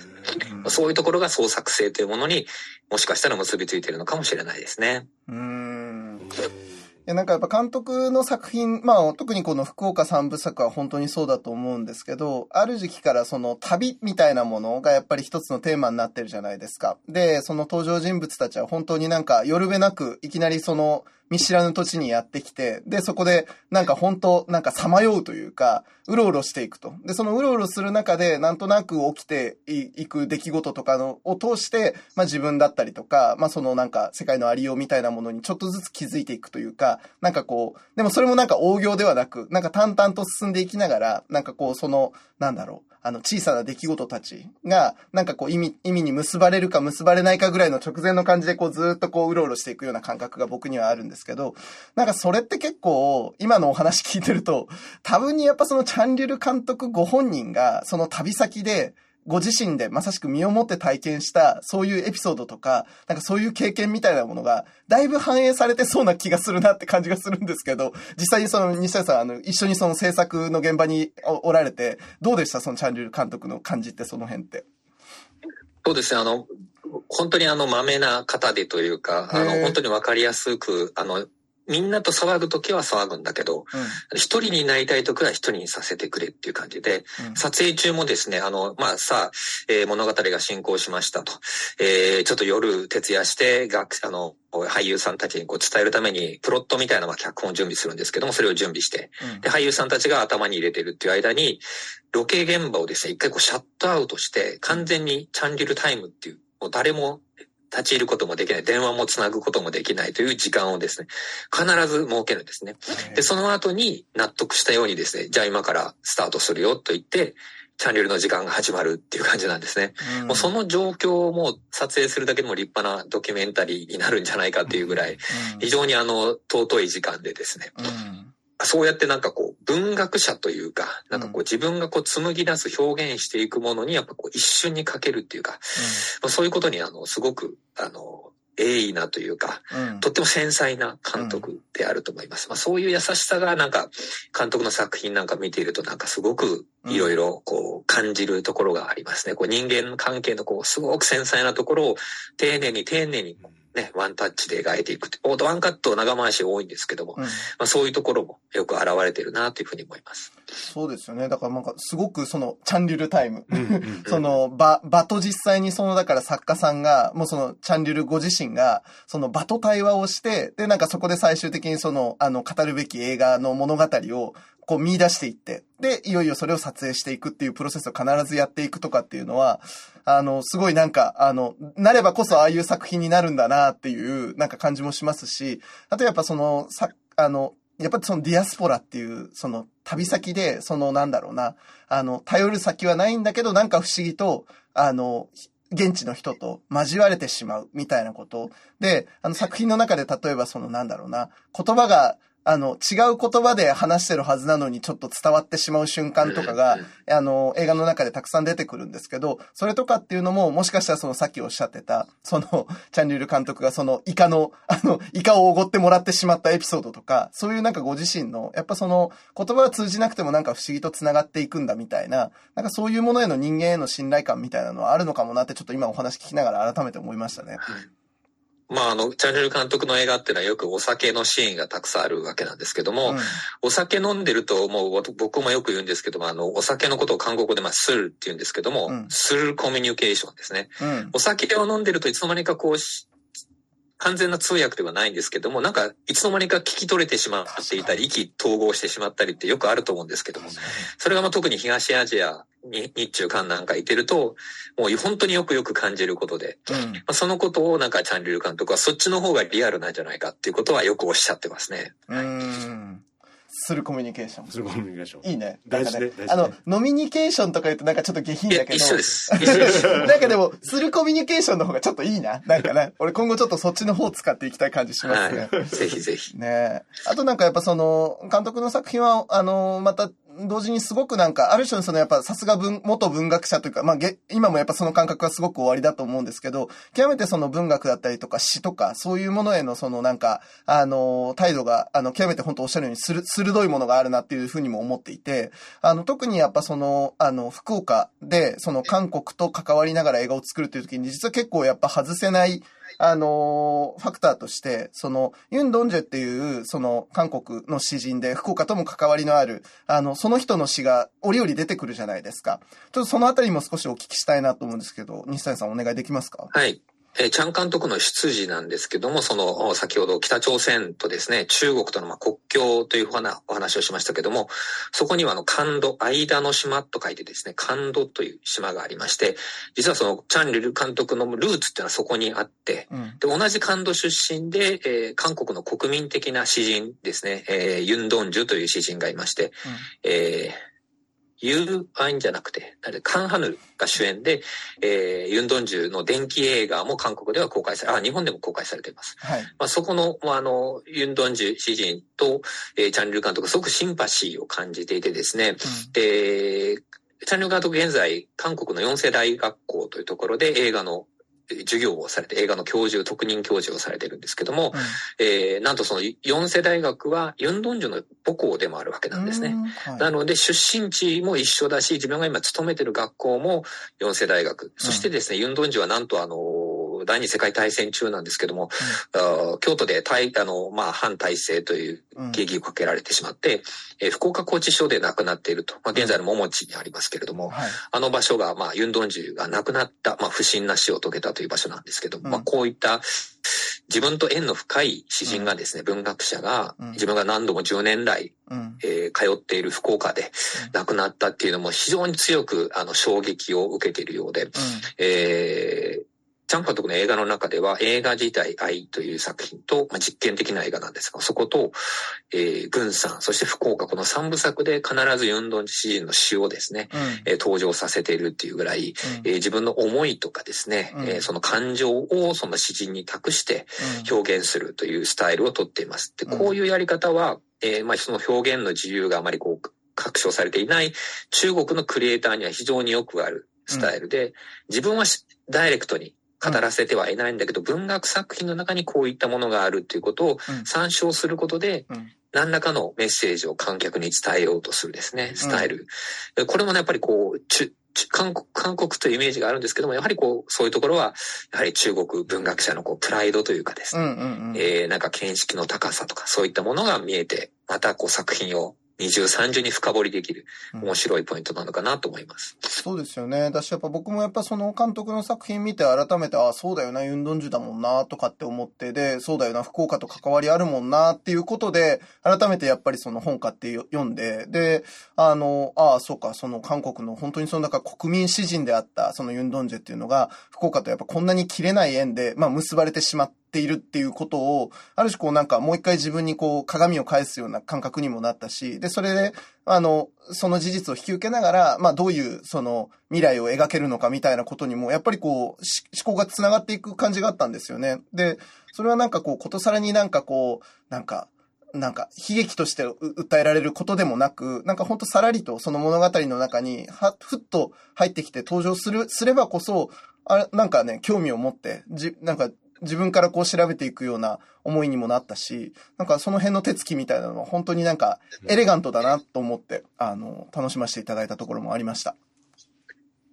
まあそういうところが創作性というものにもしかしたら結びついているのかもしれないですね。うーんいやなんかやっぱ監督の作品、まあ特にこの福岡三部作は本当にそうだと思うんですけど、ある時期からその旅みたいなものがやっぱり一つのテーマになってるじゃないですか。で、その登場人物たちは本当になんか夜べなくいきなりその見知らぬ土地にやってきて、で、そこでなんか本当なんかさまようというか、うろうろしていくと。で、そのうろうろする中でなんとなく起きていく出来事とかのを通して、まあ自分だったりとか、まあそのなんか世界のありようみたいなものにちょっとずつ気づいていくというか、なんかこう、でもそれもなんか大行ではなく、なんか淡々と進んでいきながら、なんかこうその、なんだろう、あの小さな出来事たちが、なんかこう意味、意味に結ばれるか結ばれないかぐらいの直前の感じでこうずっとこううろうろしていくような感覚が僕にはあるんですですけど、なんかそれって結構、今のお話聞いてると、多分にやっぱそのチャンリル監督ご本人が、その旅先で、ご自身でまさしく身をもって体験した、そういうエピソードとか、なんかそういう経験みたいなものが、だいぶ反映されてそうな気がするなって感じがするんですけど、実際にその西谷さん、あの、一緒にその制作の現場におおられて、どうでした？そのチャンリル監督の感じってその辺って。そうですね、あの、本当にあの、まめな方でというか、あの、本当にわかりやすく、あの、みんなと騒ぐときは騒ぐんだけど、一人になりたいときは一人にさせてくれっていう感じで、うん。撮影中もですね、あの、まあ、さあ、えー物語が進行しましたと。えーちょっと夜徹夜して、学、あの、俳優さんたちにこう伝えるために、プロットみたいなまあ脚本を準備するんですけども、それを準備して、うん。で、俳優さんたちが頭に入れてるっていう間に、ロケ現場をですね、一回こうシャットアウトして、完全にチャン・リュルタイムっていう、もう誰も立ち入ることもできない、電話もつなぐこともできないという時間をですね、必ず設けるんですね。で、その後に納得したようにですね、じゃあ今からスタートするよと言って、チャン・リュルの時間が始まるっていう感じなんですね。もうその状況をもう撮影するだけでも立派なドキュメンタリーになるんじゃないかっていうぐらい、非常にあの、尊い時間でですね、うんそうやってなんかこう、文学者というか、なんかこう自分がこう紡ぎ出す表現していくものにやっぱこう一瞬にかけるっていうか、まあ、そういうことにあの、すごく、あの、鋭意なというか、うん。とっても繊細な監督であると思います。まあそういう優しさがなんか、監督の作品なんか見ているとなんかすごくいろいろこう感じるところがありますね。こう人間関係のこうすごく繊細なところを丁寧に丁寧にね、ワンタッチで描いていくって。ワンカット長回し多いんですけども、うんまあそういうところもよく現れてるなというふうに思います。そうですよね。だからなんかすごくそのチャンリュルタイム。その場、場と実際にその、だから作家さんが、もうその、チャンリュルご自身が、その場と対話をして、で、なんかそこで最終的にその、あの、語るべき映画の物語を、こう見出していって、で、いよいよそれを撮影していくっていうプロセスを必ずやっていくとかっていうのは、あの、すごいなんか、あの、なればこそああいう作品になるんだなっていう、なんか感じもしますし、あとやっぱその、さ、あの、やっぱりそのディアスポラっていう、その旅先で、そのなんだろうな、あの、頼る先はないんだけど、なんか不思議と、あの、現地の人と交われてしまうみたいなこと。で、あの作品の中で例えばそのなんだろうな、言葉が、あの、違う言葉で話してるはずなのにちょっと伝わってしまう瞬間とかが、あの、映画の中でたくさん出てくるんですけど、それとかっていうのも、もしかしたらそのさっきおっしゃってた、その、チャンリュール監督がそのイカの、あの、イカをおごってもらってしまったエピソードとか、そういうなんかご自身の、やっぱその、言葉が通じなくてもなんか不思議と繋がっていくんだみたいな、なんかそういうものへの人間への信頼感みたいなのはあるのかもなってちょっと今お話聞きながら改めて思いましたね。まあ、あの、チャンネル監督の映画っていうのはよくお酒のシーンがたくさんあるわけなんですけども、うんお酒飲んでると、もう僕もよく言うんですけども、あの、お酒のことを韓国語でまあ、スルって言うんですけども、うんスルコミュニケーションですね。うん。お酒を飲んでるといつの間にかこうし、完全な通訳ではないんですけども、なんか、いつの間にか聞き取れてしまっていたり、意気投合してしまったりってよくあると思うんですけども、それがまあ特に東アジアに、日中韓なんかいてると、もう本当によくよく感じることで、うん。まあ、そのことをなんかチャンリル監督はそっちの方がリアルなんじゃないかっていうことはよくおっしゃってますね。うん。するコミュニケーション。するコミュニケーション。いいね。大事ねあの、飲みニケーションとか言うとなんかちょっと下品だ、けど。一緒です。一緒です。なんかでも、するコミュニケーションの方がちょっといいな。なんかね。俺今後ちょっとそっちの方使っていきたい感じしますね。はい。ぜひぜひ。ねあとなんかやっぱその、監督の作品は、あの、また、同時にすごくなんか、ある種のそのやっぱさすが文、元文学者というか、まあ、げ今もやっぱその感覚がすごく終わりだと思うんですけど、極めてその文学だったりとか詩とか、そういうものへのそのなんか、あの、態度が、あの、極めて本当おっしゃるようにする、鋭いものがあるなっていうふうにも思っていて、あの、特にやっぱその、あの、福岡で、その韓国と関わりながら映画を作るという時に、実は結構やっぱ外せない、あのファクターとして、その、ユン・ドンジェっていう、その、韓国の詩人で、福岡とも関わりのある、あの、その人の詩が折々出てくるじゃないですか。ちょっとそのあたりも少しお聞きしたいなと思うんですけど、西谷さんお願いできますか？はい。えーチャン監督の出自なんですけども、その、お先ほど北朝鮮とですね、中国とのまあ国境というふうなお話をしましたけども、そこにはあの、関土、間の島と書いてですね、関土という島がありまして、実はその、チャンリル監督のルーツっていうのはそこにあって、うん。で、同じ関土出身で、えー韓国の国民的な詩人ですね、えーユン・ドンジュという詩人がいまして、えーユーアインじゃなくて、カン・ハヌが主演で、えーユン・ドンジュの電気映画も韓国では公開され、あ、日本でも公開されています。はい。まあ、そこの、まあ、あの、ユン・ドンジュ詩人と、えーチャンリル監督、すごくシンパシーを感じていてですね、で、チャンリル監督現在、韓国の四世大学校というところで映画のえー授業をされて、映画の教授、特任教授をされてるんですけども、えーなんとその四世大学はユン・ドンジュの母校でもあるわけなんですね。うん。はいなので、出身地も一緒だし、自分が今勤めてる学校も四世大学。そしてですね、ユンドンジュはなんとあの、第二次世界大戦中なんですけども、あー京都で対、あの、まあ、反体制といううん刑儀をかけられてしまって、えー福岡拘置所で亡くなっていると。まあ、現在の桃地にありますけれども、はい。あの場所が、まあ、ユンドンジュが亡くなった、まあ、不審な死を遂げたという場所なんですけども、うん。まあ、こういった自分と縁の深い詩人がですね、文学者がうん、自分が何度も10年来、うん。えー通っている福岡で亡くなったっていうのも非常に強くあの衝撃を受けているようで、えー、チャン監督の映画の中では映画自体愛という作品と、まあ、実験的な映画なんですが、そこと、えー、軍さん、そして福岡、この三部作で必ずユンドンジ詩人の詩をですね、うん。うん。えー登場させているっていうぐらい、えー自分の思いとかですね、うんえーその感情をその詩人に託して表現するというスタイルをとっています。で、うんこういうやり方は、えーまあその表現の自由があまりこう、確証されていない中国のクリエイターには非常によくあるスタイルで、自分はしダイレクトに語らせてはいないんだけど、文学作品の中にこういったものがあるっていうことをうん参照することで、うん何らかのメッセージを観客に伝えようとするですね、スタイル。でこれもね、やっぱりこう、韓国、韓国というイメージがあるんですけども、やはりこう、そういうところは、やはり中国文学者のこう、プライドというかですね、うん。うん。うん。えーなんか見識の高さとか、そういったものが見えて、またこう作品を二重三重に深掘りできるうん面白いポイントなのかなと思います。そうですよね。私やっぱ僕もやっぱその監督の作品見て改めて、あ、そうだよな、ユンドンジュだもんな、とかって思って、で、そうだよな、福岡と関わりあるもんな、っていうことで、改めてやっぱりその本買ってよ読んで、で、あの、ああ、そうか、その韓国の本当にその中国民詩人であった、そのユンドンジュっていうのが、福岡とやっぱこんなに切れない縁で、まあ結ばれてしまってているっていうことを、ある種こうなんかもう一回自分にこう鏡を返すような感覚にもなったし、で、それで、あの、その事実を引き受けながら、まあどういうその未来を描けるのかみたいなことにも、やっぱりこう、思考が繋がっていく感じがあったんですよね。で、それはなんかこう、ことさらになんかこう、なんか、なんか、悲劇として訴えられることでもなく、なんかほんとさらりとその物語の中に、は、ふっと入ってきて登場する、すればこそ、あれ、なんかね、興味を持って、じ、なんか、自分からこう調べていくような思いにもなったし、なんかその辺の手つきみたいなのは本当になんかエレガントだなと思って、あの、楽しませていただいたところもありました。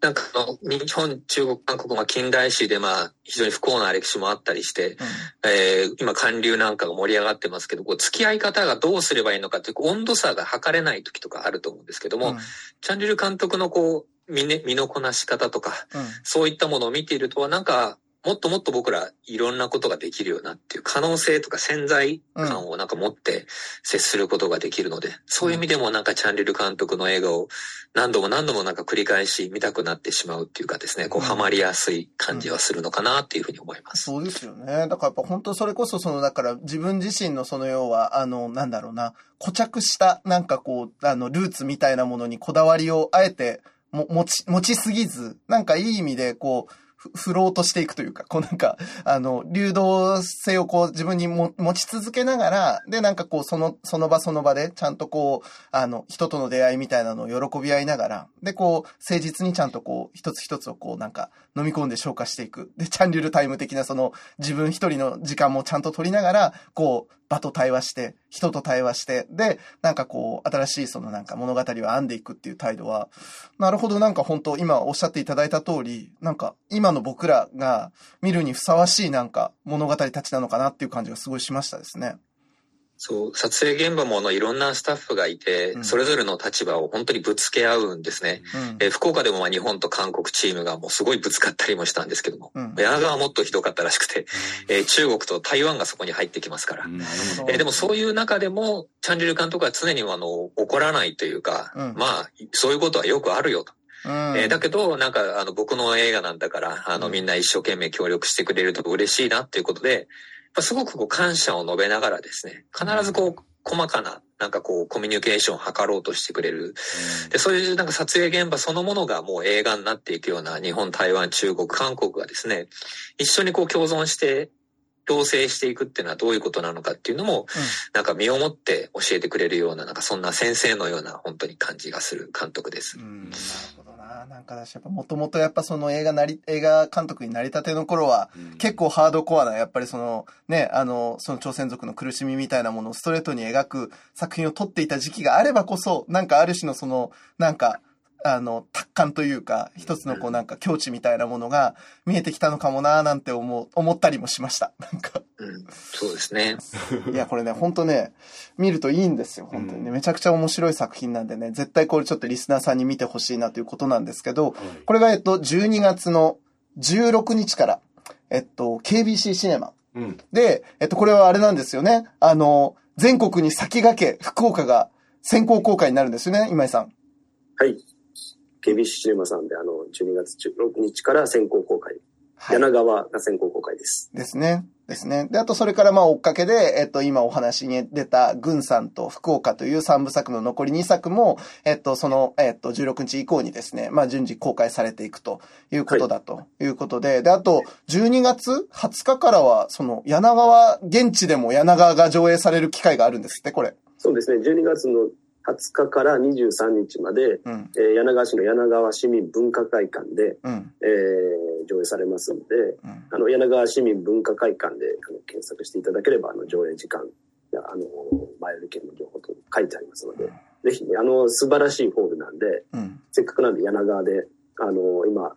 なんかあの、日本、中国、韓国、まあ近代史でまあ非常に不幸な歴史もあったりして、えー今韓流なんかが盛り上がってますけど、こう付き合い方がどうすればいいのかっていう温度差が測れない時とかあると思うんですけども、うん。チャンリル監督のこう、身ね、身のこなし方とか、うん。そういったものを見ていると、なんか、もっともっと僕らいろんなことができるようなっていう可能性とか潜在感をなんか持って接することができるので、そういう意味でもなんかチャンリル監督の映画を何度も何度もなんか繰り返し見たくなってしまうっていうかですね、こううんハマりやすい感じはするのかなっていうふうに思います。そうですよね。だからやっぱ本当それこそその、だから自分自身のその要は、あの、なんだろうな、固着したなんかこう、あの、ルーツみたいなものにこだわりをあえても持ち、持ちすぎず、なんかいい意味でこう、ふ振ろうとしていくというか、こうなんか、あの、流動性をこう自分にも持ち続けながら、で、なんかこう、その、その場その場で、ちゃんとこう、あの、人との出会いみたいなのを喜び合いながら、で、こう、誠実にちゃんとこう、一つ一つをこう、なんか、飲み込んで消化していく。で、チャンリュルタイム的なその、自分一人の時間もちゃんと取りながら、こう、場と対話して、人と対話して、で、なんかこう、新しいそのなんか物語を編んでいくっていう態度は、なるほどなんか本当、今おっしゃっていただいた通り、なんか、今の僕らが見るにふさわしいなんか物語たちなのかなっていう感じがすごいしましたですね。そう、撮影現場もあのいろんなスタッフがいて、うんそれぞれの立場を本当にぶつけ合うんですね。うん。えー福岡でもまあ日本と韓国チームがもうすごいぶつかったりもしたんですけども、うん柳川はもっとひどかったらしくて、えー中国と台湾がそこに入ってきますから。えーでもそういう中でも、チャンリル監督は常にあの怒らないというか、うんまあ、そういうことはよくあるよと。うん。えーだけど、なんか、あの、僕の映画なんだから、あの、うんみんな一生懸命協力してくれると嬉しいなっていうことで、すごくこう感謝を述べながらですね、必ずこう、細かな、なんかこう、コミュニケーションを図ろうとしてくれる。で、そういうなんか撮影現場そのものがもう映画になっていくような日本、台湾、中国、韓国がですね、一緒にこう共存して、共生していくっていうのはどういうことなのかっていうのも、なんか身をもって教えてくれるような、なんかそんな先生のような本当に感じがする監督ですう。ん、なるほどな。なんか私やっぱもともとやっぱその映画なり、映画監督になりたての頃は、うん結構ハードコアな、やっぱりそのね、あの、その朝鮮族の苦しみみたいなものをストレートに描く作品を撮っていた時期があればこそ、なんかある種のその、なんか、あの、達観というか、一つのこうなんか境地みたいなものが見えてきたのかもなーなんて思う、思ったりもしました。なんか、うん、そうですね。いや、これね、ほんとね、見るといいんですよ、本当にね。めちゃくちゃ面白い作品なんでね、絶対これちょっとリスナーさんに見てほしいなということなんですけど、これがえっと、12月の16日から、えっと、KBC シネマ。うん。で、えっと、これはあれなんですよね。あの、全国に先駆け、福岡が先行公開になるんですよね、今井さん。はい。KBC シネマさんで、あの、12月16日から先行公開。はい。柳川が先行公開です。ですね。ですね。で、あとそれからまあ追っかけで、えっと、今お話に出た、軍さんと福岡という3部作の残り2作も、えっと、その、えっと、16日以降にですね、まあ順次公開されていくということだということで、で、あと、12月20日からは、その、柳川、現地でも柳川が上映される機会があるんですって、これ。そうですね。12月の20日から23日まで、うん。えー柳川市の柳川市民文化会館で、うん。えー上映されますので、うん。あの、柳川市民文化会館であの検索していただければ、あの、上映時間や、あの、前売り券の情報と書いてありますので、ぜひね、あの、素晴らしいホールなんで、うん。せっかくなんで柳川で、あの、今、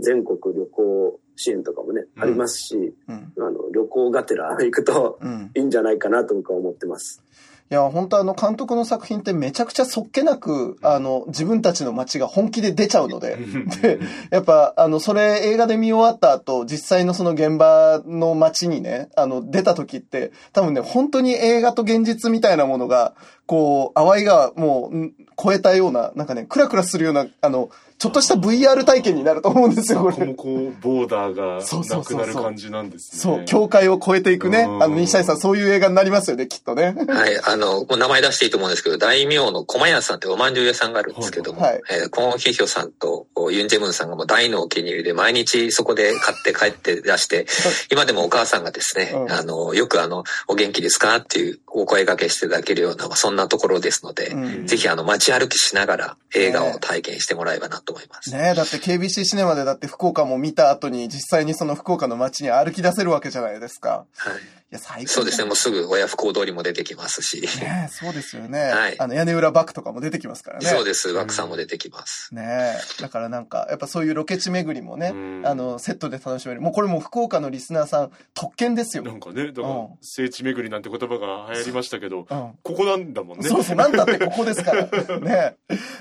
全国旅行支援とかもね、うんありますし、うん。あの、旅行がてら行くとうん。いいんじゃないかなと僕は思ってます。いや、本当あの、監督の作品ってめちゃくちゃそっけなく、あの、自分たちの街が本気で出ちゃうので、で、やっぱ、あの、それ映画で見終わった後、実際のその現場の街にね、あの、出た時って、多分ね、本当に映画と現実みたいなものが、こう、淡いがもう、ん超えたような、なんかね、クラクラするような、あの、ちょっとした VR 体験になると思うんですよ、こここもれ。こう、ボーダーがそうそうなくそうそうなる感じなんですね。そう、境界を超えていくね。うんあの、西谷さん、そういう映画になりますよね、きっとね。はい。あの、名前出していいと思うんですけど、大名の駒屋さんっておまんじゅう屋さんがあるんですけども、はいはいえーコンヒヒョさんとユンジェムンさんがもう大のお気に入りで毎日そこで買って帰って出して、今でもお母さんがですね、うんあの、よくあの、お元気ですかっていうお声掛けしていただけるような、まあそんなところですので、うんぜひあの、街歩きしながら映画を体験してもらえばなと思います。ねえ、だって KBC シネマでだって福岡も見た後に実際にその福岡の街に歩き出せるわけじゃないですか。はい。や、最高そうですね、もうすぐ親不孝通りも出てきますし。ねそうですよね。はいあの、屋根裏バックとかも出てきますからね。そうです、枠さんも出てきます。ねえ。だからなんか、やっぱそういうロケ地巡りもね、うんあの、セットで楽しめる。もうこれもう福岡のリスナーさん、特権ですよ。なんかね、だからうん、聖地巡りなんて言葉が流行りましたけど、うん。ここなんだもんね。そうそう、なんだってここですから。ね。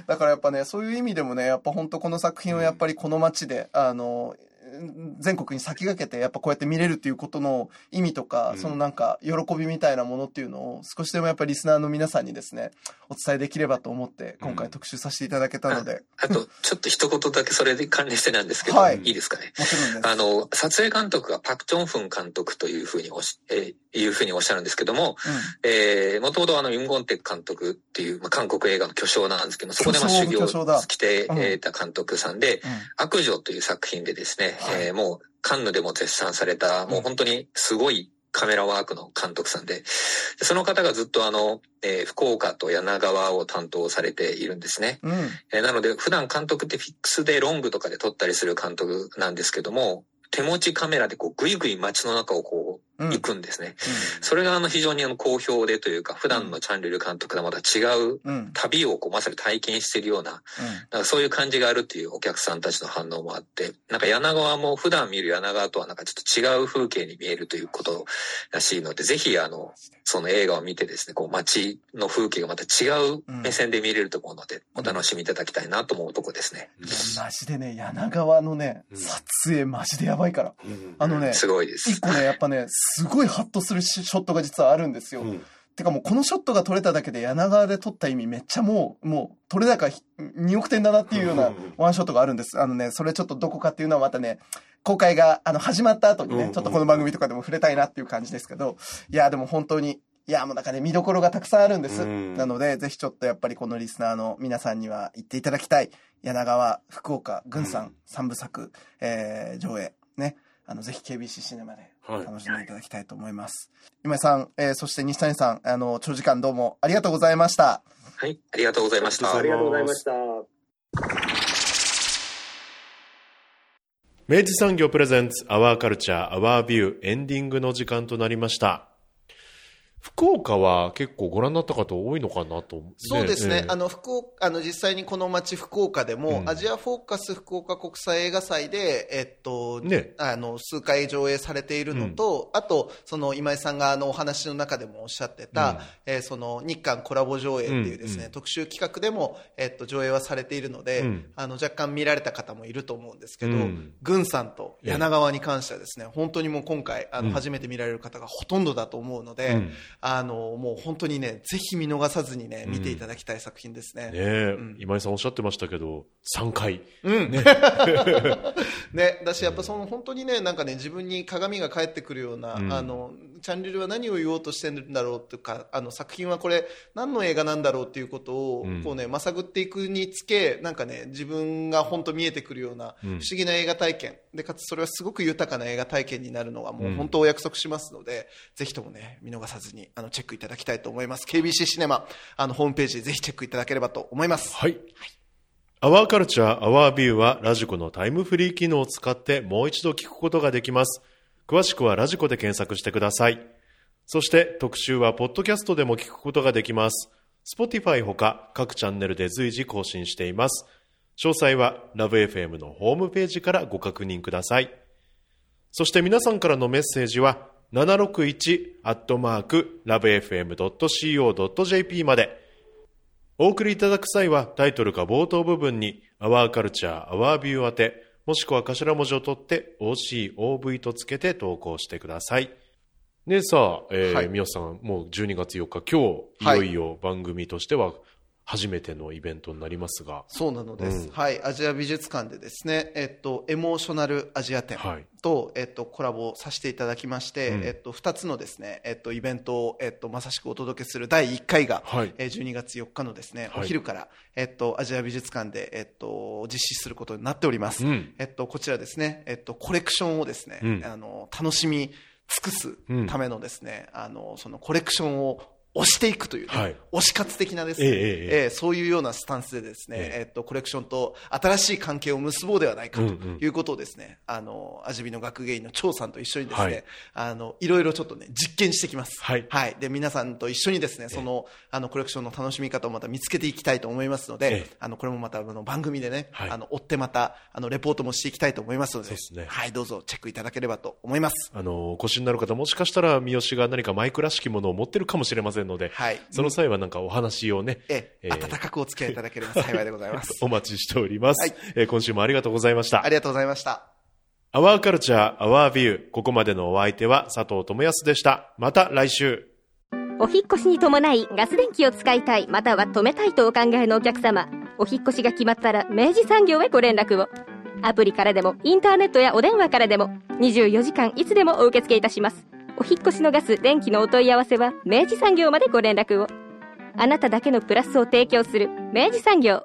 だからやっぱね、そういう意味でもね、やっぱ本当この作品をやっぱりこの街で、あの、全国に先駆けてやっぱこうやって見れるっていうことの意味とか、うんそのなんか喜びみたいなものっていうのを少しでもやっぱりリスナーの皆さんにですね、お伝えできればと思って今回特集させていただけたので、あと、ちょっと一言だけそれで関連してなんですけど、はいい、いですかね？もちろんです。あの、撮影監督がパク・チョンフン監督というふうにおし、えーいうふうにおっしゃるんですけども、えー、もともとあの、ユンゴンテク監督っていう、まあ、韓国映画の巨匠なんですけども、そこでまあ修行してた監督さんで、うん。うん。悪女という作品でですね、はいえーもうカンヌでも絶賛された、もう本当にすごいカメラワークの監督さんで、でその方がずっとあの、えー福岡と柳川を担当されているんですね。うん。えーなので普段監督ってフィックスでロングとかで撮ったりする監督なんですけども、手持ちカメラでこうぐいぐい街の中をこううん。行くんですね。それがあの非常にあの好評でというか、普段のチャンネル監督とはまた違ううん。うん。旅をこうまさに体験しているような、なんかそういう感じがあるっていうお客さんたちの反応もあって、なんか柳川も普段見る柳川とはなんかちょっと違う風景に見えるということらしいので、ぜひあの、その映画を見てですね、こう街の風景がまた違う目線で見れると思うので、お楽しみいただきたいなと思うとこですね。いやマジでね、柳川のね、うん撮影マジでやばいから。うんあのね、すごいです一。個ね、やっぱね、すごいハッとするシショットが実はあるんですよ。うんてかもうこのショットが撮れただけで柳川で撮った意味めっちゃもう、もう、撮れ高ひ2億点だなっていうようなうんワンショットがあるんです。あのね、それちょっとどこかっていうのはまたね、公開が、あの、始まった後にうん、ねちょっとこの番組とかでも触れたいなっていう感じですけど、いや、でも本当に、いや、もうなんかね、見どころがたくさんあるんです。うんなので、ぜひちょっとやっぱりこのリスナーの皆さんには行っていただきたい。柳川、福岡、郡うん山、三部作、えー、上映、ね。あの、ぜひ KBC シネマではい楽しんでいただきたいと思います。今井さん、えー、そして西谷さん、あの、長時間どうもありがとうございました。はい、ありがとうございましたああ。りがとうございました。明治産業プレゼンツアワーカルチャーアワービューエンディングの時間となりました。福岡は結構ご覧になった方多いのかなと。そうですね、ええあの福岡あの実際にこの街、福岡でも、うん。アジアフォーカス福岡国際映画祭で、えっとね。あの数回上映されているのと、あとその今井さんがあのお話の中でもおっしゃってた、うん。えーその日韓コラボ上映っていうですね、うんうん。特集企画でも、えっと、上映はされているので、うん。あの若干見られた方もいると思うんですけど、うん。郡さんと柳川に関してはですね、本当にもう今回あうん。の初めて見られる方がほとんどだと思うので、うんあのもう本当にね、ぜひ見逃さずにね、うん見ていただきたい作品ですね。ね今井さんおっしゃってましたけど、3回。うん。ね。だし、やっぱその本当にね、なんかね、自分に鏡が返ってくるような、うんあの、チャンネルは何を言おうとしてるんだろうとか、あの、作品はこれ、何の映画なんだろうっていうことを、うんこうね、まさぐっていくにつけ、なんかね、自分が本当見えてくるような、うん不思議な映画体験。で、かつそれはすごく豊かな映画体験になるのは、もううん本当お約束しますので、ぜひともね、見逃さずに、あの、チェックいただきたいと思います。KBC シネマ、あの、ホームページぜひチェックいただければと思います。はい。アワーカルチャーアワービューはラジコのタイムフリー機能を使ってもう一度聞くことができます。詳しくはラジコで検索してください。そして特集はポッドキャストでも聞くことができます。Spotify ほか各チャンネルで随時更新しています。詳細はラブ f m のホームページからご確認ください。そして皆さんからのメッセージは 761-lovefm.co.jp まで。お送りいただく際はタイトルか冒頭部分に Our Culture, Our View 宛て、もしくは頭文字を取って OCOV とつけて投稿してください。ねえさあ、えーはい皆さん、もう12月4日、今日、いよいよ番組としては初めてのイベントになりますが、そうなのです、うん。はい、アジア美術館でですね、えっと、エモーショナルアジア展はい。と、えっと、コラボさせていただきまして、うん。えっと、2つのですね、えっと、イベントを、えっと、まさしくお届けする第1回が、はい。えー12月4日のですね、はい。お昼から、えっと、アジア美術館で、えっと、実施することになっております。うん。えっと、こちらですね、えっと、コレクションをですね、うん。あの、楽しみ尽くすためのですね、あの、そのコレクションを押していくという、ねはい。推し活的なですね、ええええええ。ーそういうようなスタンスでですね、ええ。えっと、コレクションと新しい関係を結ぼうではないかとうんうんいうことをですね、あの、味見の学芸員の張さんと一緒にですね、はい。あの、いろいろちょっとね、実験してきます。はい。はい。で、皆さんと一緒にですね、その、あの、コレクションの楽しみ方をまた見つけていきたいと思いますので、ええ。あの、これもまた、あの、番組でね、はい。あの、追ってまた、あの、レポートもしていきたいと思いますので、ね。はい、どうぞチェックいただければと思います。あの、お越しになる方、もしかしたら三好が何かマイクらしきものを持ってるかもしれませんので、はいその際はなんかお話をね、ええ、ええ温かくお付き合いいただければ幸いでございます。お待ちしております、はいえー今週もありがとうございましたあ。りがとうございました。アワーカルチャー、アワービュー。ここまでのお相手は佐藤智康でした。また来週。お引っ越しに伴いガス電気を使いたいまたは止めたいとお考えのお客様お引っ越しが決まったら明治産業へご連絡をアプリからでもインターネットやお電話からでも24時間いつでもお受け付けいたしますお引越しのガス電気のお問い合わせは明治産業までご連絡を。あなただけのプラスを提供する明治産業。